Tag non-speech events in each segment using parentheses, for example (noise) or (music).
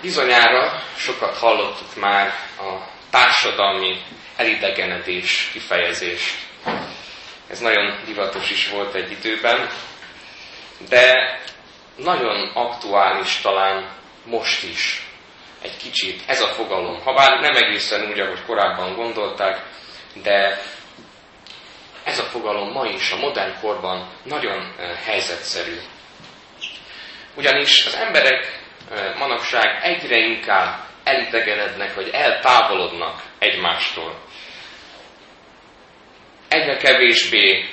Bizonyára sokat hallottuk már a társadalmi elidegenedés kifejezést. Ez nagyon divatos is volt egy időben, de nagyon aktuális talán most is egy kicsit ez a fogalom. Habár nem egészen úgy, ahogy korábban gondolták, de ez a fogalom ma is a modern korban nagyon helyzetszerű. Ugyanis az emberek manapság egyre inkább elidegenednek, vagy eltávolodnak egymástól. Egyre kevésbé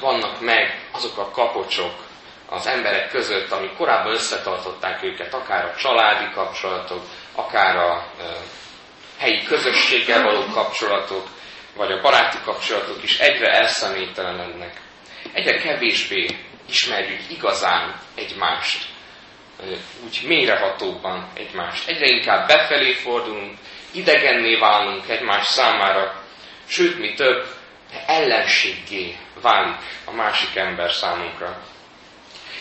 vannak meg azok a kapocsok az emberek között, amik korábban összetartották őket, akár a családi kapcsolatok, akár a helyi közösséggel való kapcsolatok, vagy a baráti kapcsolatok is egyre elszemélytelenednek. Egyre kevésbé ismerjük igazán egymást úgy mélyrehatóbban egymást. Egyre inkább befelé fordulunk, idegenné válunk egymás számára, sőt, mi több, ellenséggé válik a másik ember számunkra.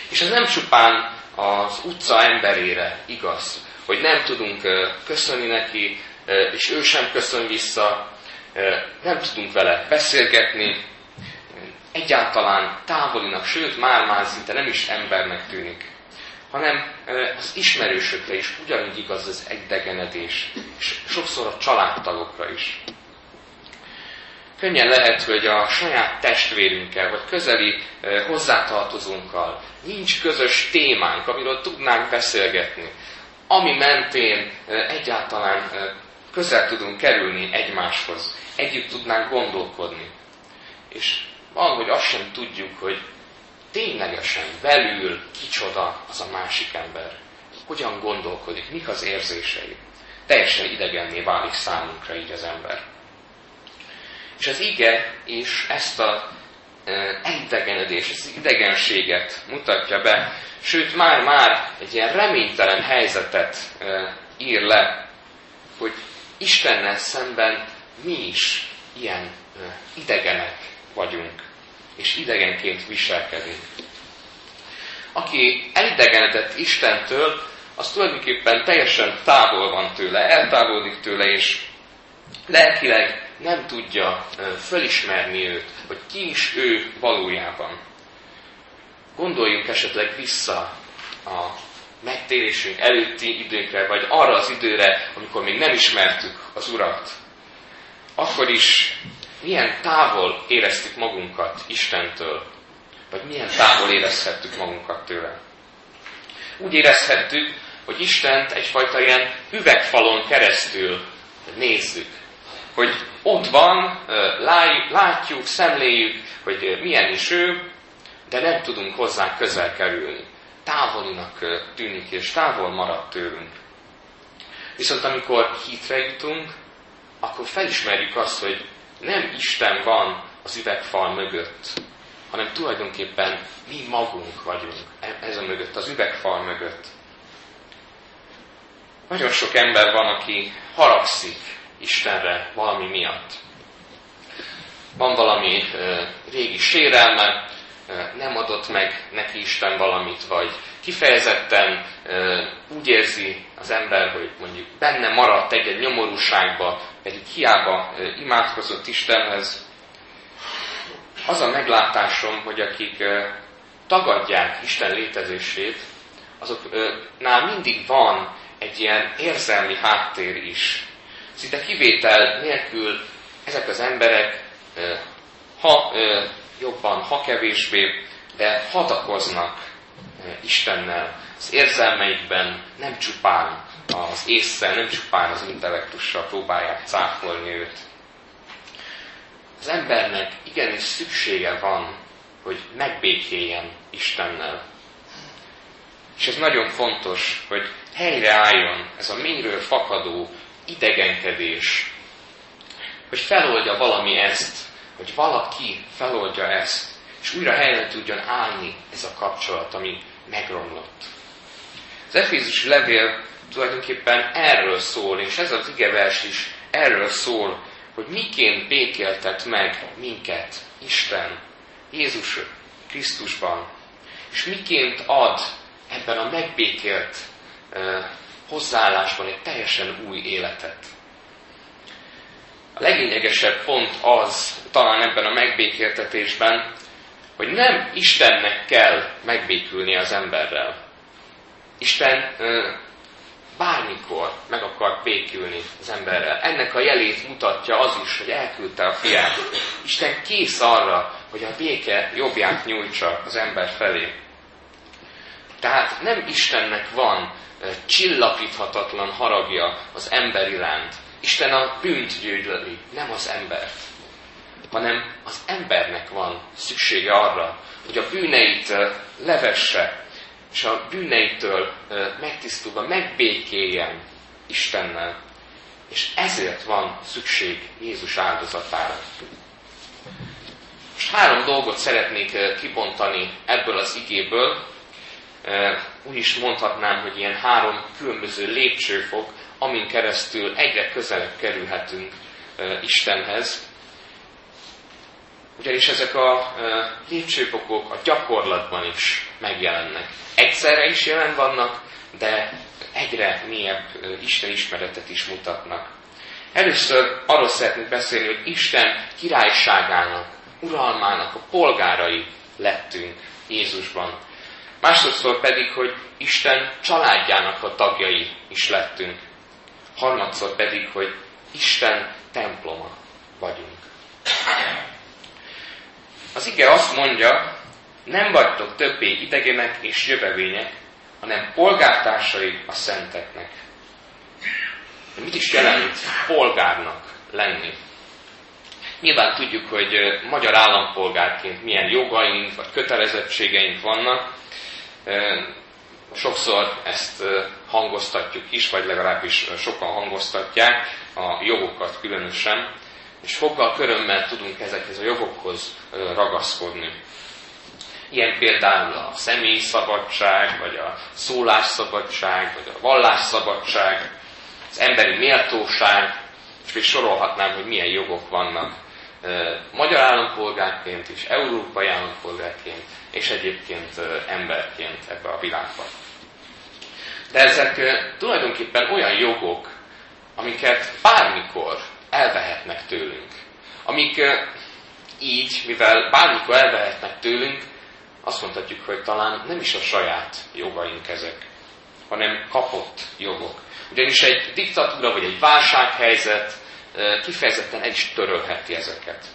És ez nem csupán az utca emberére igaz, hogy nem tudunk köszönni neki, és ő sem köszön vissza, nem tudunk vele beszélgetni, egyáltalán távolinak, sőt, már-már szinte nem is embernek tűnik hanem az ismerősökre is ugyanúgy igaz az egydegenedés, és sokszor a családtagokra is. Könnyen lehet, hogy a saját testvérünkkel, vagy közeli hozzátartozónkkal nincs közös témánk, amiről tudnánk beszélgetni, ami mentén egyáltalán közel tudunk kerülni egymáshoz, együtt tudnánk gondolkodni. És valahogy azt sem tudjuk, hogy ténylegesen belül kicsoda az a másik ember. Hogyan gondolkodik, mik az érzései. Teljesen idegenné válik számunkra így az ember. És az ige és ezt a e, elidegenedés, ezt az idegenséget mutatja be, sőt már-már egy ilyen reménytelen helyzetet e, ír le, hogy Istennel szemben mi is ilyen e, idegenek vagyunk és idegenként viselkedünk. Aki elidegenedett Istentől, az tulajdonképpen teljesen távol van tőle, eltávolodik tőle, és lelkileg nem tudja fölismerni őt, hogy ki is ő valójában. Gondoljunk esetleg vissza a megtérésünk előtti időkre, vagy arra az időre, amikor még nem ismertük az Urat. Akkor is milyen távol éreztük magunkat Istentől, vagy milyen távol érezhettük magunkat tőle. Úgy érezhettük, hogy Istent egyfajta ilyen üvegfalon keresztül nézzük. Hogy ott van, látjuk, szemléljük, hogy milyen is ő, de nem tudunk hozzá közel kerülni. Távolinak tűnik, és távol marad tőlünk. Viszont amikor hitre jutunk, akkor felismerjük azt, hogy nem Isten van az üvegfal mögött, hanem tulajdonképpen mi magunk vagyunk e- ez a mögött, az üvegfal mögött. Nagyon sok ember van, aki haragszik Istenre valami miatt. Van valami régi sérelme, nem adott meg neki Isten valamit, vagy kifejezetten úgy érzi az ember, hogy mondjuk benne maradt egy-egy nyomorúságba, pedig hiába imádkozott Istenhez. Az a meglátásom, hogy akik tagadják Isten létezését, azoknál mindig van egy ilyen érzelmi háttér is. Szinte kivétel nélkül ezek az emberek, ha jobban, ha kevésbé, de hatakoznak Istennel. Az érzelmeikben nem csupán az észre, nem csupán az intellektussal próbálják cáfolni őt. Az embernek igenis szüksége van, hogy megbékéljen Istennel. És ez nagyon fontos, hogy helyreálljon ez a mélyről fakadó idegenkedés, hogy feloldja valami ezt, hogy valaki feloldja ezt, és újra helyre tudjon állni ez a kapcsolat, ami megromlott. Az Efézusi levél tulajdonképpen erről szól, és ez az igevers is erről szól, hogy miként békéltet meg minket Isten, Jézus Krisztusban, és miként ad ebben a megbékélt hozzáállásban egy teljesen új életet. A leglényegesebb pont az, talán ebben a megbékéltetésben, hogy nem Istennek kell megbékülni az emberrel. Isten bármikor meg akar békülni az emberrel. Ennek a jelét mutatja az is, hogy elküldte a fiát. Isten kész arra, hogy a béke jobbját nyújtsa az ember felé. Tehát nem Istennek van csillapíthatatlan haragja az ember iránt. Isten a bűnt gyűlöli, nem az embert. Hanem az embernek van szüksége arra, hogy a bűneit levesse, és a bűneitől megtisztulva megbékéljen Istennel. És ezért van szükség Jézus áldozatára. Most három dolgot szeretnék kibontani ebből az igéből. Úgy is mondhatnám, hogy ilyen három különböző lépcsőfok, amin keresztül egyre közelebb kerülhetünk Istenhez. Ugyanis ezek a lépcsőfokok a gyakorlatban is megjelennek. Egyszerre is jelen vannak, de egyre mélyebb Isten ismeretet is mutatnak. Először arról szeretnék beszélni, hogy Isten királyságának, uralmának a polgárai lettünk Jézusban. Másodszor pedig, hogy Isten családjának a tagjai is lettünk. Harmadszor pedig, hogy Isten temploma vagyunk. Az ige azt mondja, nem vagytok többé idegenek és jövevények, hanem polgártársai a szenteknek. De mit is jelent polgárnak lenni? Nyilván tudjuk, hogy magyar állampolgárként milyen jogaink vagy kötelezettségeink vannak. Sokszor ezt hangoztatjuk is, vagy legalábbis sokan hangoztatják, a jogokat különösen, és fokkal körömmel tudunk ezekhez a jogokhoz ragaszkodni. Ilyen például a személyi szabadság, vagy a szólásszabadság, vagy a vallásszabadság, az emberi méltóság, és még sorolhatnám, hogy milyen jogok vannak magyar állampolgárként is, európai állampolgárként, és egyébként emberként ebbe a világban. De ezek tulajdonképpen olyan jogok, amiket bármikor elvehetnek tőlünk. Amik így, mivel bármikor elvehetnek tőlünk, azt mondhatjuk, hogy talán nem is a saját jogaink ezek, hanem kapott jogok. Ugyanis egy diktatúra vagy egy válsághelyzet kifejezetten el is törölheti ezeket.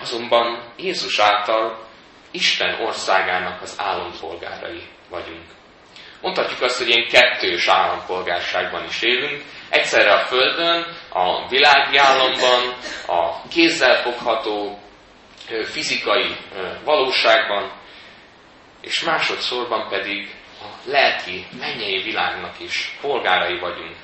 Azonban Jézus által Isten országának az állampolgárai vagyunk. Mondhatjuk azt, hogy ilyen kettős állampolgárságban is élünk, egyszerre a Földön, a világi államban, a kézzelfogható fizikai valóságban, és másodszorban pedig a lelki, mennyei világnak is polgárai vagyunk.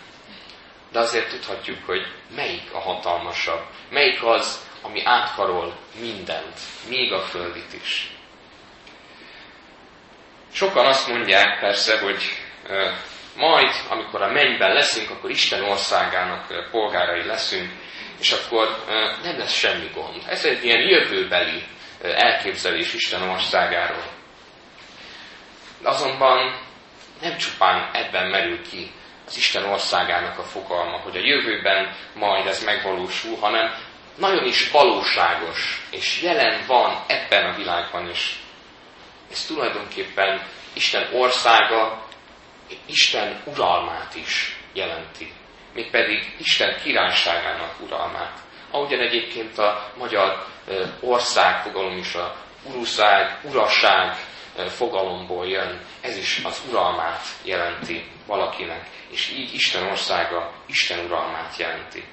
De azért tudhatjuk, hogy melyik a hatalmasabb, melyik az, ami átkarol mindent, még a földit is. Sokan azt mondják persze, hogy majd, amikor a mennyben leszünk, akkor Isten országának polgárai leszünk, és akkor nem lesz semmi gond. Ez egy ilyen jövőbeli elképzelés Isten országáról. Azonban nem csupán ebben merül ki az Isten országának a fogalma, hogy a jövőben majd ez megvalósul, hanem nagyon is valóságos, és jelen van ebben a világban is. Ez tulajdonképpen Isten országa, Isten uralmát is jelenti mégpedig Isten királyságának uralmát. Ahogyan egyébként a magyar ország fogalom is a uruszág, uraság fogalomból jön, ez is az uralmát jelenti valakinek, és így Isten országa Isten uralmát jelenti.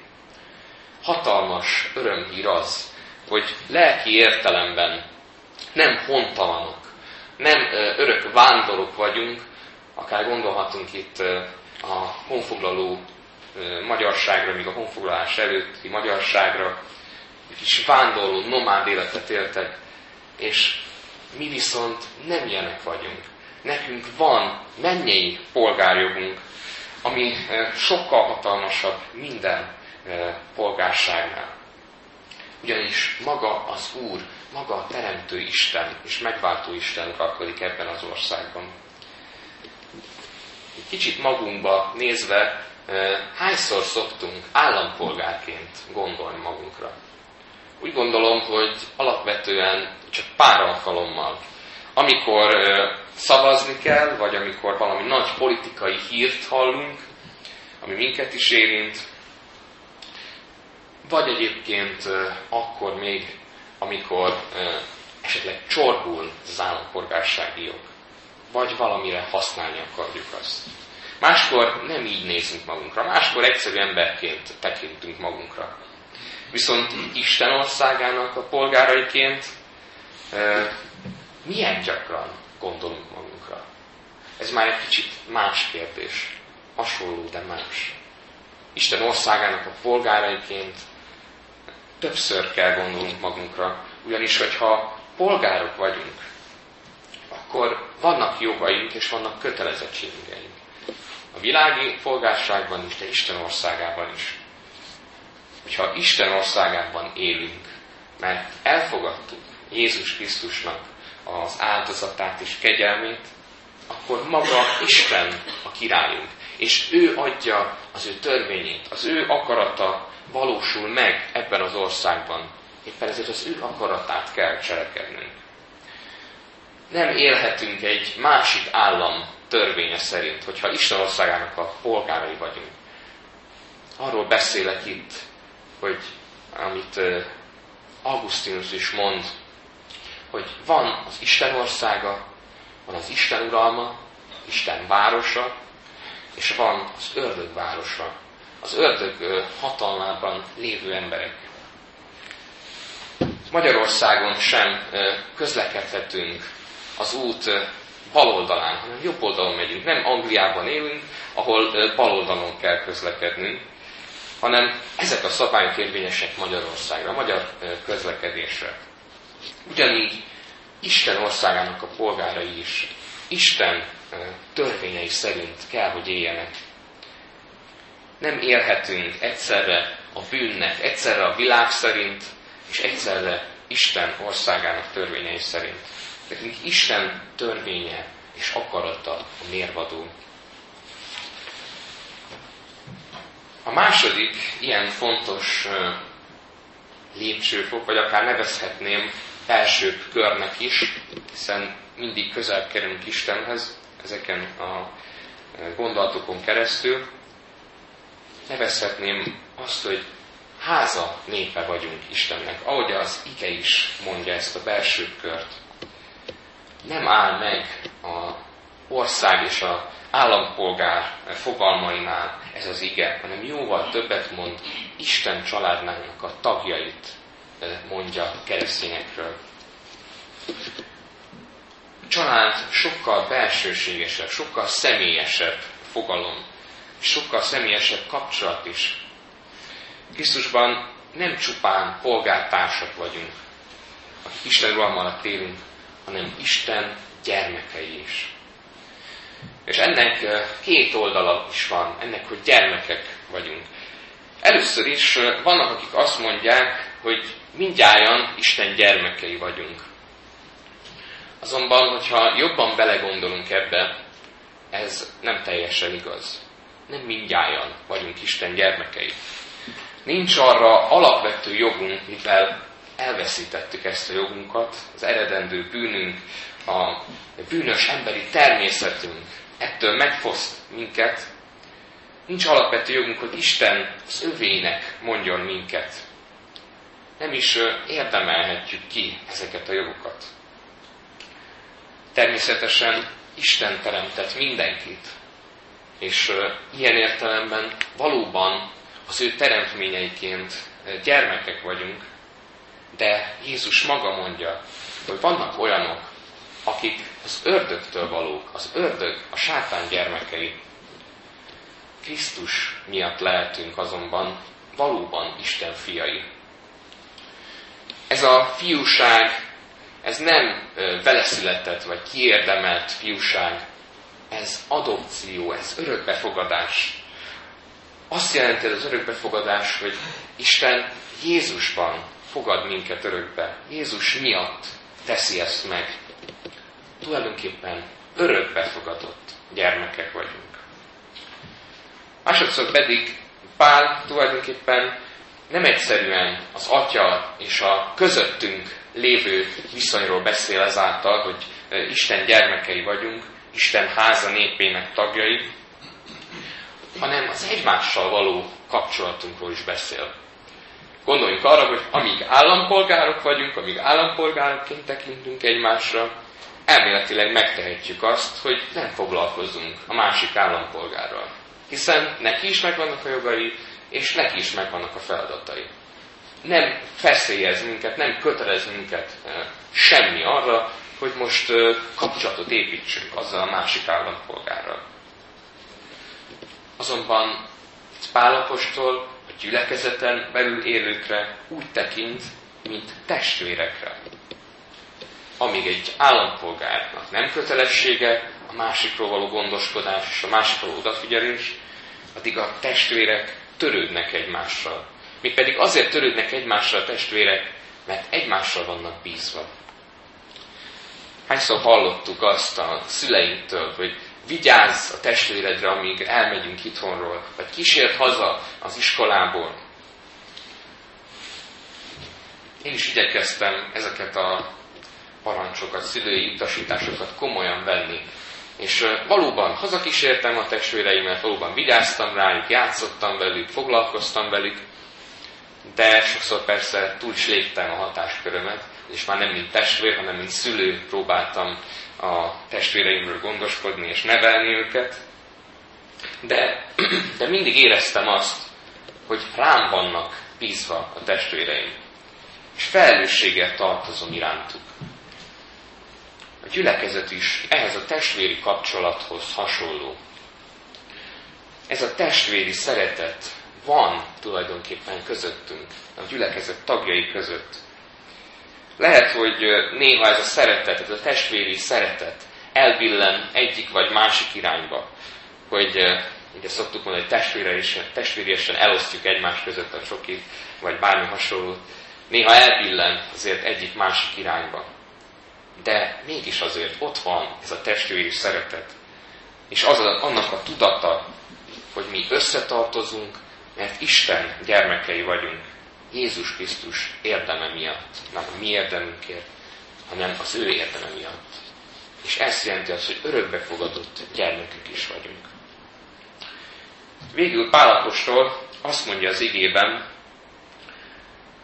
Hatalmas örömhír az, hogy lelki értelemben nem hontalanok, nem örök vándorok vagyunk, akár gondolhatunk itt a honfoglaló magyarságra, míg a honfoglalás előtti magyarságra, egy kis vándorló, nomád életet éltek, és mi viszont nem ilyenek vagyunk. Nekünk van mennyei polgárjogunk, ami sokkal hatalmasabb minden polgárságnál. Ugyanis maga az Úr, maga a Teremtő Isten és megváltó Isten uralkodik ebben az országban. kicsit magunkba nézve, hányszor szoktunk állampolgárként gondolni magunkra. Úgy gondolom, hogy alapvetően csak pár alkalommal, amikor szavazni kell, vagy amikor valami nagy politikai hírt hallunk, ami minket is érint, vagy egyébként akkor még, amikor esetleg csorbul az állampolgársági jog, vagy valamire használni akarjuk azt. Máskor nem így nézünk magunkra, máskor egyszerű emberként tekintünk magunkra. Viszont Isten országának a polgáraiként milyen gyakran gondolunk magunkra? Ez már egy kicsit más kérdés. Hasonló, de más. Isten országának a polgáraiként többször kell gondolnunk magunkra, ugyanis, hogyha polgárok vagyunk, akkor vannak jogaink és vannak kötelezettségeink. A világi polgárságban is, de Isten országában is. Hogyha Isten országában élünk, mert elfogadtuk Jézus Krisztusnak az áldozatát és kegyelmét, akkor maga Isten a királyunk, és ő adja az ő törvényét, az ő akarata valósul meg ebben az országban. Éppen ezért az ő akaratát kell cselekednünk. Nem élhetünk egy másik állam törvénye szerint, hogyha Isten országának a polgárai vagyunk. Arról beszélek itt, hogy amit Augustinus is mond, hogy van az Isten országa, van az Isten uralma, Isten városa, és van az ördög városa, az ördög hatalmában lévő emberek. Magyarországon sem közlekedhetünk az út bal oldalán, hanem jobb oldalon megyünk. Nem Angliában élünk, ahol bal oldalon kell közlekednünk, hanem ezek a szabályok érvényesek Magyarországra, magyar közlekedésre. Ugyanígy Isten országának a polgárai is Isten törvényei szerint kell, hogy éljenek. Nem élhetünk egyszerre a bűnnek, egyszerre a világ szerint, és egyszerre Isten országának törvényei szerint. Nekünk Isten törvénye és akarata a mérvadó. A második ilyen fontos lépcsőfok, vagy akár nevezhetném első körnek is, hiszen mindig közel kerülünk Istenhez ezeken a gondolatokon keresztül. Nevezhetném azt, hogy háza népe vagyunk Istennek, ahogy az ige is mondja ezt a belső kört. Nem áll meg a ország és a állampolgár fogalmainál ez az ige, hanem jóval többet mond Isten családnának a tagjait mondja keresztényekről. Család sokkal belsőségesebb, sokkal személyesebb fogalom, sokkal személyesebb kapcsolat is. Krisztusban nem csupán polgártársak vagyunk, akik Isten alatt élünk, hanem Isten gyermekei is. És ennek két oldala is van, ennek, hogy gyermekek vagyunk. Először is vannak, akik azt mondják, hogy mindjárt Isten gyermekei vagyunk. Azonban, hogyha jobban belegondolunk ebbe, ez nem teljesen igaz. Nem mindjárt vagyunk Isten gyermekei. Nincs arra alapvető jogunk, mivel elveszítettük ezt a jogunkat, az eredendő bűnünk, a bűnös emberi természetünk ettől megfoszt minket, nincs alapvető jogunk, hogy Isten az övének mondjon minket. Nem is érdemelhetjük ki ezeket a jogokat. Természetesen Isten teremtett mindenkit, és ilyen értelemben valóban az ő teremtményeiként gyermekek vagyunk, de Jézus maga mondja, hogy vannak olyanok, akik az ördögtől valók, az ördög, a sátán gyermekei. Krisztus miatt lehetünk azonban valóban Isten fiai. Ez a fiúság, ez nem veleszületett vagy kiérdemelt fiúság, ez adopció, ez örökbefogadás. Azt jelenti az örökbefogadás, hogy Isten Jézusban fogad minket örökbe. Jézus miatt teszi ezt meg. Tulajdonképpen örökbefogadott gyermekek vagyunk. Másodszor pedig Pál tulajdonképpen nem egyszerűen az atya és a közöttünk lévő viszonyról beszél ezáltal, hogy Isten gyermekei vagyunk, Isten háza népének tagjai, hanem az egymással való kapcsolatunkról is beszél. Gondoljunk arra, hogy amíg állampolgárok vagyunk, amíg állampolgárokként tekintünk egymásra, elméletileg megtehetjük azt, hogy nem foglalkozunk a másik állampolgárral. Hiszen neki is megvannak a jogai, és neki is megvannak a feladatai. Nem feszélyez minket, nem kötelez minket semmi arra, hogy most kapcsolatot építsünk azzal a másik állampolgárral. Azonban Pálapostól a gyülekezeten belül élőkre úgy tekint, mint testvérekre. Amíg egy állampolgárnak nem kötelessége a másikról való gondoskodás és a másikról odafigyelés, addig a testvérek törődnek egymással. Mi pedig azért törődnek egymással a testvérek, mert egymással vannak bízva. Hányszor hallottuk azt a szüleinktől, hogy vigyázz a testvéredre, amíg elmegyünk itthonról, vagy kísért haza az iskolából. Én is igyekeztem ezeket a parancsokat, szülői utasításokat komolyan venni. És valóban hazakísértem a testvéreimet, valóban vigyáztam rájuk, játszottam velük, foglalkoztam velük, de sokszor persze túl is léptem a hatáskörömet, és már nem mint testvér, hanem mint szülő próbáltam a testvéreimről gondoskodni és nevelni őket. De, (clears throat) de mindig éreztem azt, hogy rám vannak bízva a testvéreim, és felelősséggel tartozom irántuk. A gyülekezet is ehhez a testvéri kapcsolathoz hasonló. Ez a testvéri szeretet van tulajdonképpen közöttünk, a gyülekezet tagjai között. Lehet, hogy néha ez a szeretet, ez a testvéri szeretet elbillen egyik vagy másik irányba, hogy ugye szoktuk mondani, hogy testvéresen, testvéresen elosztjuk egymás között a csokit, vagy bármi hasonló. Néha elbillen azért egyik másik irányba. De mégis azért ott van ez a testvéri szeretet. És az annak a tudata, hogy mi összetartozunk, mert Isten gyermekei vagyunk. Jézus Krisztus érdeme miatt, nem a mi érdemünkért, hanem az ő érdeme miatt. És ez jelenti azt, hogy örökbefogadott gyermekük is vagyunk. Végül Pálapostól azt mondja az igében,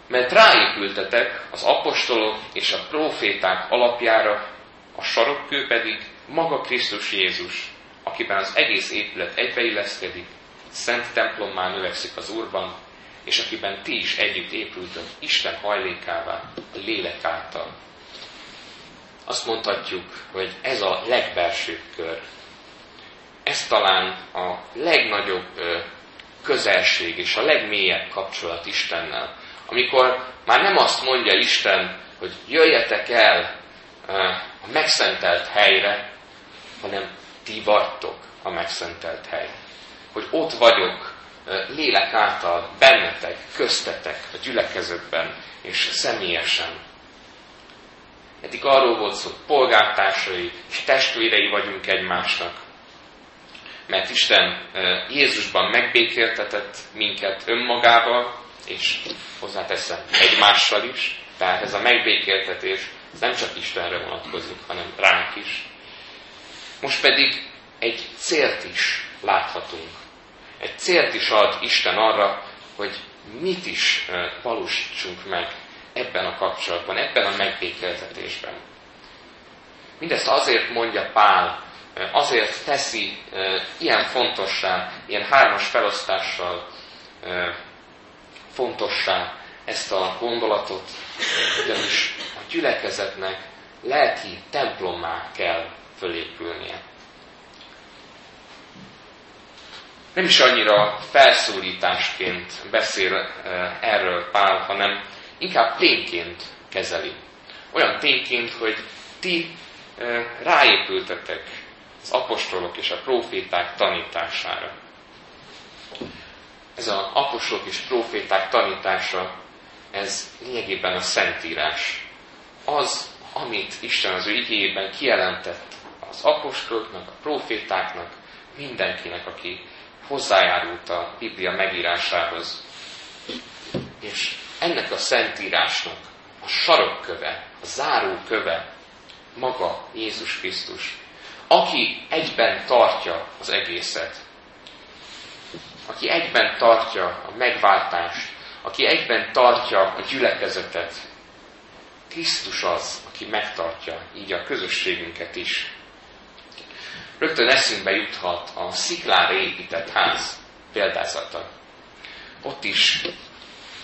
mert ráépültetek az apostolok és a proféták alapjára, a sarokkő pedig maga Krisztus Jézus, akiben az egész épület egybeilleszkedik, szent templommá növekszik az Úrban, és akiben ti is együtt épültök Isten hajlékává, a lélek által. Azt mondhatjuk, hogy ez a legbelsőbb kör. Ez talán a legnagyobb közelség és a legmélyebb kapcsolat Istennel. Amikor már nem azt mondja Isten, hogy jöjjetek el a megszentelt helyre, hanem ti vagytok a megszentelt hely. Hogy ott vagyok lélek által bennetek, köztetek, a gyülekezetben és személyesen. Eddig arról volt szó, polgártársai és testvérei vagyunk egymásnak. Mert Isten Jézusban megbékéltetett minket önmagával, és hozzáteszem egymással is. Tehát ez a megbékéltetés ez nem csak Istenre vonatkozik, hanem ránk is. Most pedig egy célt is láthatunk egy célt is ad Isten arra, hogy mit is valósítsunk meg ebben a kapcsolatban, ebben a megbékéltetésben. Mindezt azért mondja Pál, azért teszi ilyen fontossá, ilyen hármas felosztással fontossá ezt a gondolatot, ugyanis a gyülekezetnek lelki templommá kell fölépülnie. Nem is annyira felszólításként beszél eh, erről Pál, hanem inkább tényként kezeli. Olyan tényként, hogy ti eh, ráépültetek az apostolok és a proféták tanítására. Ez az apostolok és proféták tanítása, ez lényegében a Szentírás. Az, amit Isten az ő igényében kijelentett az apostoloknak, a profétáknak, mindenkinek, aki hozzájárult a Biblia megírásához. És ennek a szentírásnak a sarokköve, a záróköve maga Jézus Krisztus, aki egyben tartja az egészet, aki egyben tartja a megváltást, aki egyben tartja a gyülekezetet. Krisztus az, aki megtartja így a közösségünket is. Rögtön eszünkbe juthat a sziklára épített ház példázata. Ott is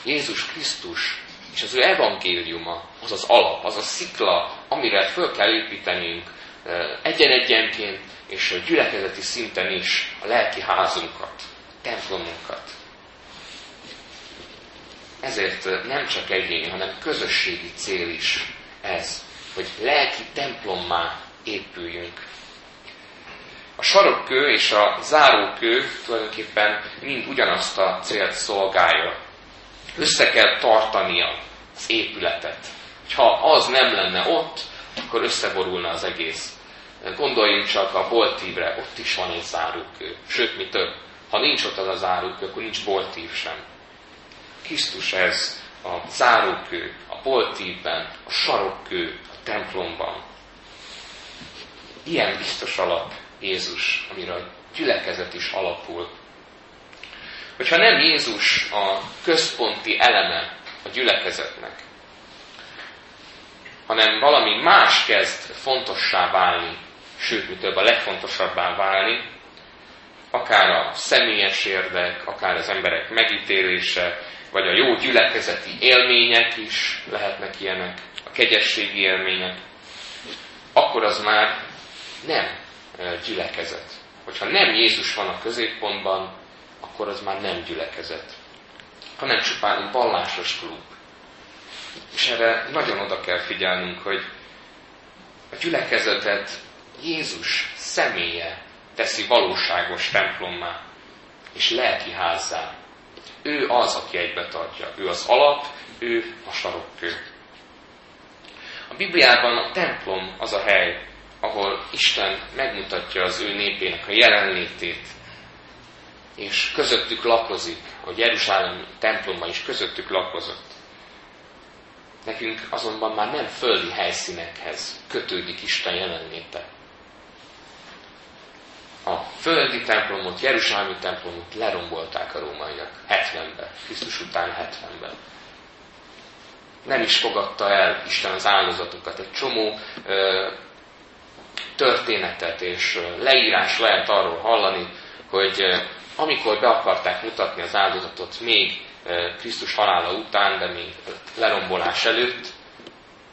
Jézus Krisztus és az ő evangéliuma az az alap, az a szikla, amire föl kell építenünk egyen-egyenként, és a gyülekezeti szinten is a lelki házunkat, templomunkat. Ezért nem csak egyéni, hanem közösségi cél is ez, hogy lelki templommá épüljünk. A sarokkő és a zárókő tulajdonképpen mind ugyanazt a célt szolgálja. Össze kell tartania az épületet. Ha az nem lenne ott, akkor összeborulna az egész. Gondoljunk csak a boltívre, ott is van egy zárókő. Sőt, mi több, ha nincs ott az a zárókő, akkor nincs boltív sem. Krisztus ez a zárókő, a boltívben, a sarokkő, a templomban. Ilyen biztos alap Jézus, amire a gyülekezet is alapul. Hogyha nem Jézus a központi eleme a gyülekezetnek, hanem valami más kezd fontossá válni, sőt, mi több a legfontosabbá válni, akár a személyes érdek, akár az emberek megítélése, vagy a jó gyülekezeti élmények is lehetnek ilyenek, a kegyességi élmények, akkor az már nem gyülekezet. Hogyha nem Jézus van a középpontban, akkor az már nem gyülekezet, hanem csupán egy vallásos klub. És erre nagyon oda kell figyelnünk, hogy a gyülekezetet Jézus személye teszi valóságos templommá és lelki házzá. Ő az, aki egybe tartja. Ő az alap, ő a sarokkő. A Bibliában a templom az a hely, ahol Isten megmutatja az ő népének a jelenlétét, és közöttük lakozik, hogy Jeruzsálem templomban is közöttük lakozott. Nekünk azonban már nem földi helyszínekhez kötődik Isten jelenléte. A földi templomot, Jeruzsálemi templomot lerombolták a rómaiak 70-ben, Krisztus után 70-ben. Nem is fogadta el Isten az áldozatokat. Egy csomó történetet és leírás lehet arról hallani, hogy amikor be akarták mutatni az áldozatot még Krisztus halála után, de még lerombolás előtt,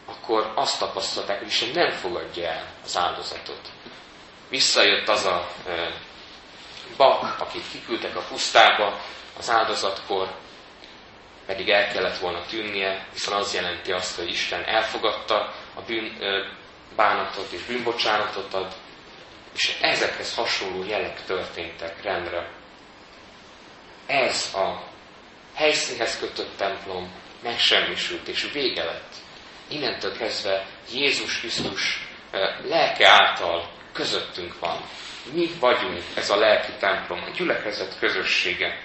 akkor azt tapasztalták, hogy Isten nem fogadja el az áldozatot. Visszajött az a bak, akit kiküldtek a pusztába az áldozatkor, pedig el kellett volna tűnnie, hiszen az jelenti azt, hogy Isten elfogadta a bűn, bánatot és bűnbocsánatot ad, és ezekhez hasonló jelek történtek rendre. Ez a helyszínhez kötött templom megsemmisült, és vége lett. Innentől kezdve Jézus Krisztus lelke által közöttünk van. Mi vagyunk ez a lelki templom, a gyülekezet közössége.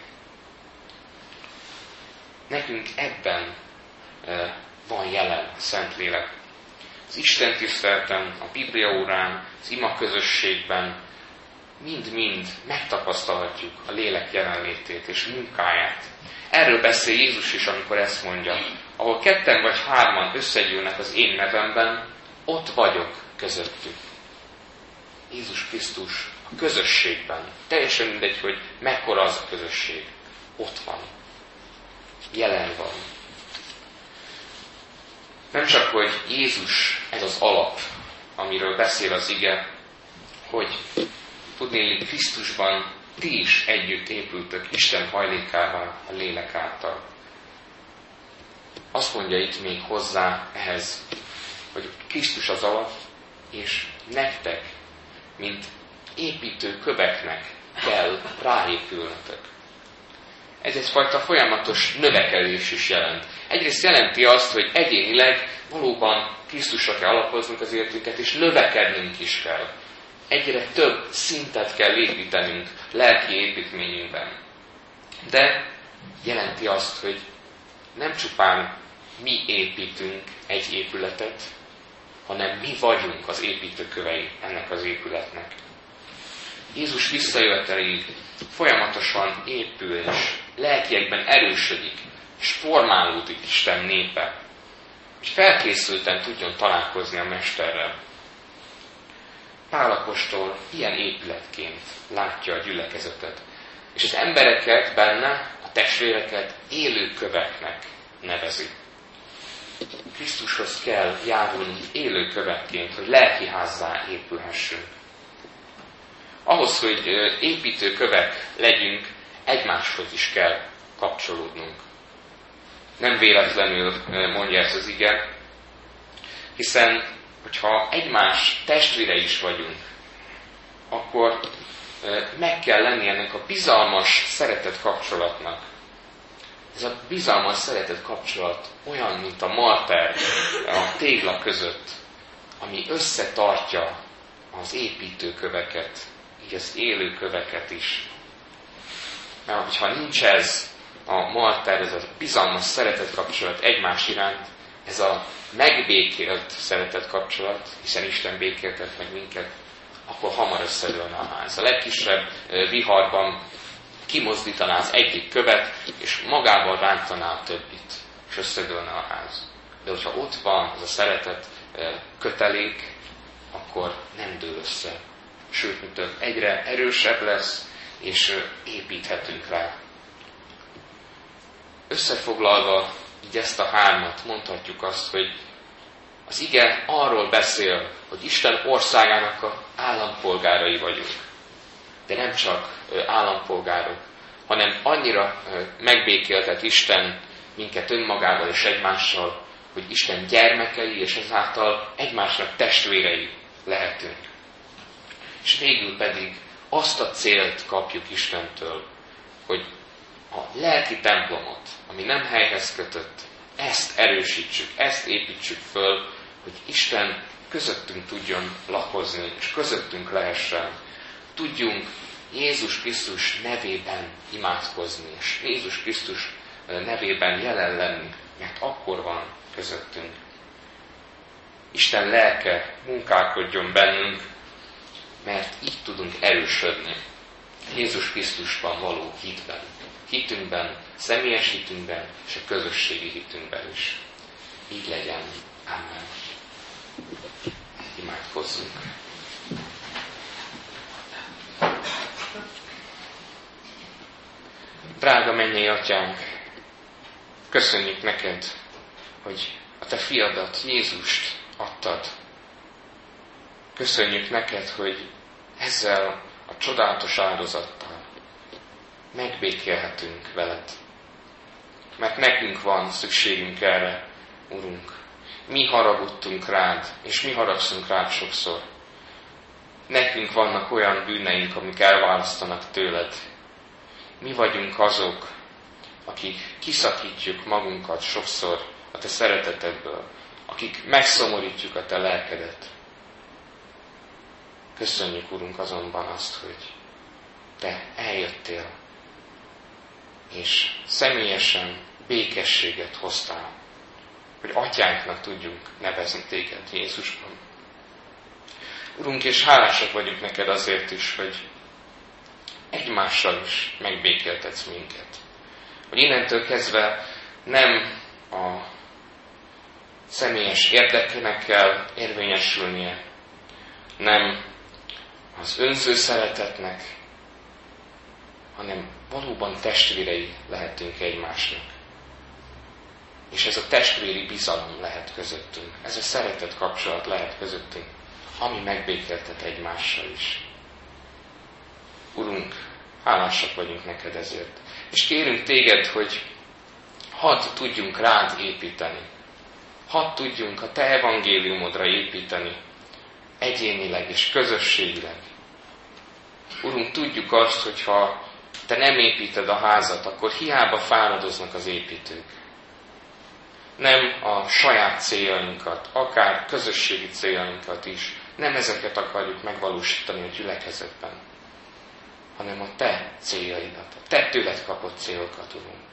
Nekünk ebben van jelen a Szentlélek az Isten tisztelten, a Biblia órán, az ima közösségben, mind-mind megtapasztalhatjuk a lélek jelenlétét és munkáját. Erről beszél Jézus is, amikor ezt mondja. Ahol ketten vagy hárman összegyűlnek az én nevemben, ott vagyok közöttük. Jézus Krisztus a közösségben. Teljesen mindegy, hogy mekkora az a közösség. Ott van. Jelen van. Nem csak, hogy Jézus ez az alap, amiről beszél az ige, hogy tudnéli Krisztusban ti is együtt épültök Isten hajlékával, a lélek által. Azt mondja itt még hozzá ehhez, hogy Krisztus az alap, és nektek, mint építő köveknek kell ráépülnötök. Ez egyfajta folyamatos növekedés is jelent. Egyrészt jelenti azt, hogy egyénileg valóban Krisztusra kell alapoznunk az életünket, és növekednünk is kell. egyre több szintet kell építenünk lelki építményünkben. De jelenti azt, hogy nem csupán mi építünk egy épületet, hanem mi vagyunk az építőkövei ennek az épületnek. Jézus visszajöveteléig folyamatosan épül és lelkiekben erősödik, és formálódik Isten népe, hogy felkészülten tudjon találkozni a Mesterrel. Pálapostól ilyen épületként látja a gyülekezetet, és az embereket benne, a testvéreket élő köveknek nevezi. Krisztushoz kell járulni élő kövekként, hogy lelkiházzá épülhessünk. Ahhoz, hogy építő kövek legyünk, egymáshoz is kell kapcsolódnunk. Nem véletlenül mondja ezt az ige, hiszen hogyha egymás testvére is vagyunk, akkor meg kell lenni ennek a bizalmas, szeretett kapcsolatnak. Ez a bizalmas, szeretett kapcsolat olyan, mint a marter a tégla között, ami összetartja az építőköveket, így az élőköveket is. Mert hogyha nincs ez a marter, ez a bizalmas szeretett kapcsolat egymás iránt, ez a megbékélt szeretett kapcsolat, hiszen Isten békéltet meg minket, akkor hamar összedőlne a ház. A legkisebb viharban kimozdítaná az egyik követ, és magával rántaná a többit, és összedőlne a ház. De hogyha ott van az a szeretet kötelék, akkor nem dől össze. Sőt, mint egyre erősebb lesz, és építhetünk rá. Összefoglalva így ezt a hármat mondhatjuk azt, hogy az ige arról beszél, hogy Isten országának a állampolgárai vagyunk. De nem csak állampolgárok, hanem annyira megbékéltet Isten minket önmagával és egymással, hogy Isten gyermekei, és ezáltal egymásnak testvérei lehetünk. És végül pedig azt a célt kapjuk Istentől, hogy a lelki templomot, ami nem helyhez kötött, ezt erősítsük, ezt építsük föl, hogy Isten közöttünk tudjon lakozni, és közöttünk lehessen. Tudjunk Jézus Krisztus nevében imádkozni, és Jézus Krisztus nevében jelen lenni, mert akkor van közöttünk. Isten lelke munkálkodjon bennünk, mert így tudunk erősödni Jézus Krisztusban való hitben. Hitünkben, személyes hitünkben és a közösségi hitünkben is. Így legyen. Amen. Imádkozzunk. Drága mennyei atyánk, köszönjük neked, hogy a te fiadat, Jézust adtad. Köszönjük neked, hogy ezzel a csodálatos áldozattal megbékélhetünk veled. Mert nekünk van szükségünk erre, Urunk. Mi haragudtunk rád, és mi haragszunk rád sokszor. Nekünk vannak olyan bűneink, amik elválasztanak tőled. Mi vagyunk azok, akik kiszakítjuk magunkat sokszor a te szeretetedből, akik megszomorítjuk a te lelkedet. Köszönjük, Urunk, azonban azt, hogy Te eljöttél, és személyesen békességet hoztál, hogy atyánknak tudjunk nevezni Téged Jézusban. Urunk, és hálásak vagyunk neked azért is, hogy egymással is megbékéltetsz minket. Hogy innentől kezdve nem a személyes érdekének kell érvényesülnie, nem az önző szeretetnek, hanem valóban testvérei lehetünk egymásnak. És ez a testvéri bizalom lehet közöttünk, ez a szeretet kapcsolat lehet közöttünk, ami megbékéltet egymással is. Urunk, hálásak vagyunk neked ezért. És kérünk téged, hogy hadd tudjunk rád építeni. Hadd tudjunk a te evangéliumodra építeni, egyénileg és közösségileg. Urunk, tudjuk azt, hogy ha te nem építed a házat, akkor hiába fáradoznak az építők. nem a saját céljainkat, akár közösségi céljainkat is, nem ezeket akarjuk megvalósítani a gyülekezetben, hanem a te céljaidat, a te tőled kapott célokat, Urunk.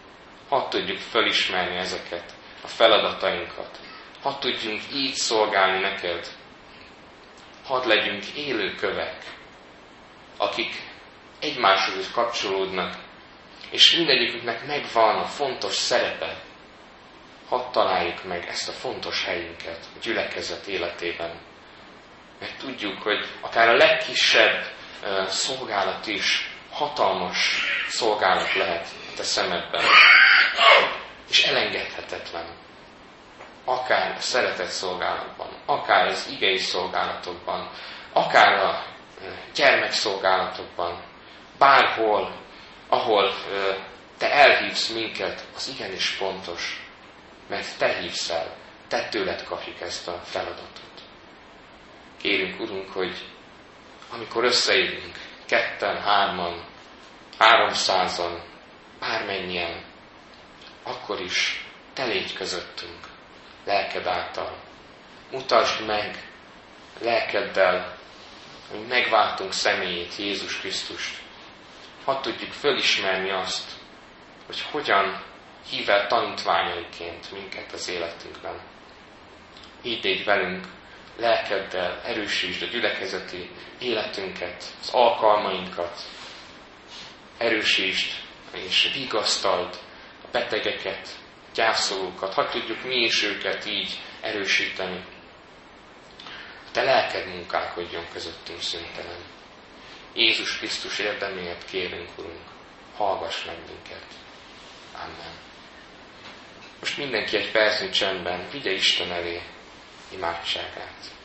Hadd tudjuk fölismerni ezeket, a feladatainkat. Hadd tudjunk így szolgálni neked. Hadd legyünk élő kövek, akik egymáshoz kapcsolódnak, és mindegyikünknek megvan a fontos szerepe. Hadd találjuk meg ezt a fontos helyünket a gyülekezet életében. Mert tudjuk, hogy akár a legkisebb szolgálat is hatalmas szolgálat lehet a te szemedben. És elengedhetetlen. Akár a szeretett szolgálatban, akár az igei szolgálatokban, akár a gyermekszolgálatokban, bárhol, ahol te elhívsz minket, az igenis fontos, mert te hívsz el, te tőled kapjuk ezt a feladatot. Kérünk, Urunk, hogy amikor összeérünk, ketten, hárman, háromszázan, bármennyien, akkor is te légy közöttünk, lelked által. Mutasd meg lelkeddel, hogy megváltunk személyét, Jézus Krisztust. Hadd tudjuk fölismerni azt, hogy hogyan hív el tanítványaiként minket az életünkben. Így velünk, lelkeddel erősítsd a gyülekezeti életünket, az alkalmainkat, erősítsd és vigasztald a betegeket, gyászolókat, hadd tudjuk mi is őket így erősíteni. A te lelked munkálkodjon közöttünk szüntelen. Jézus Krisztus érdeméért kérünk, Urunk, hallgass meg minket. Amen. Most mindenki egy percnyi csendben vigye Isten elé imádságát.